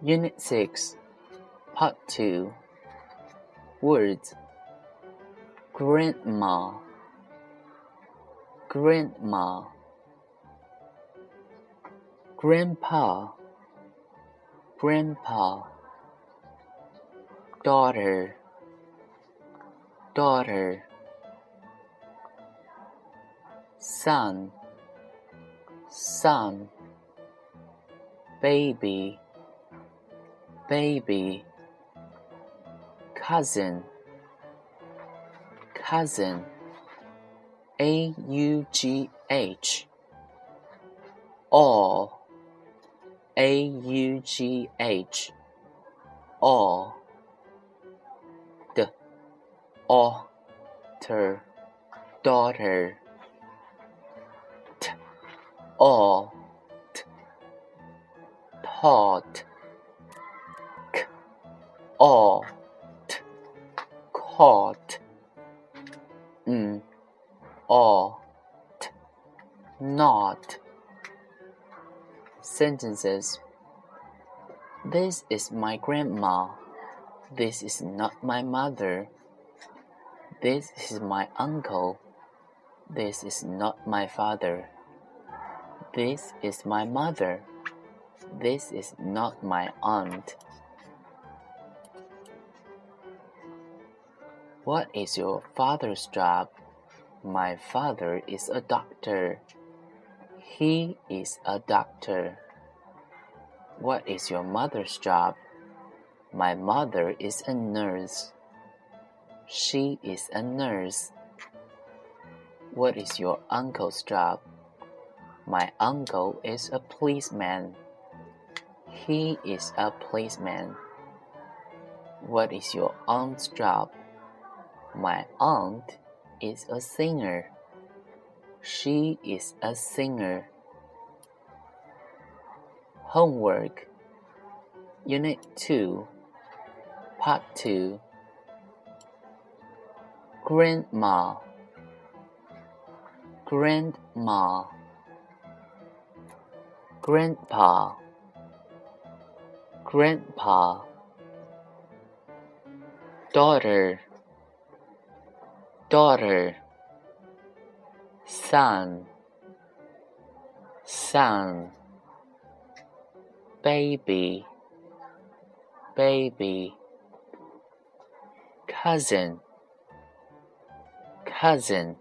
Unit 6, Part 2 Words. Grandma, Grandma, Grandpa, Grandpa, Daughter, Daughter, Son, Son, Baby baby cousin cousin a u g h all a u g h all the alter daughter t all t taught ought, caught, mm, ought, not. Sentences This is my grandma. This is not my mother. This is my uncle. This is not my father. This is my mother. This is not my aunt. What is your father's job? My father is a doctor. He is a doctor. What is your mother's job? My mother is a nurse. She is a nurse. What is your uncle's job? My uncle is a policeman. He is a policeman. What is your aunt's job? My aunt is a singer. She is a singer. Homework. Unit 2 Part 2 Grandma. Grandma. Grandpa. Grandpa. Daughter daughter, son, son, baby, baby, cousin, cousin.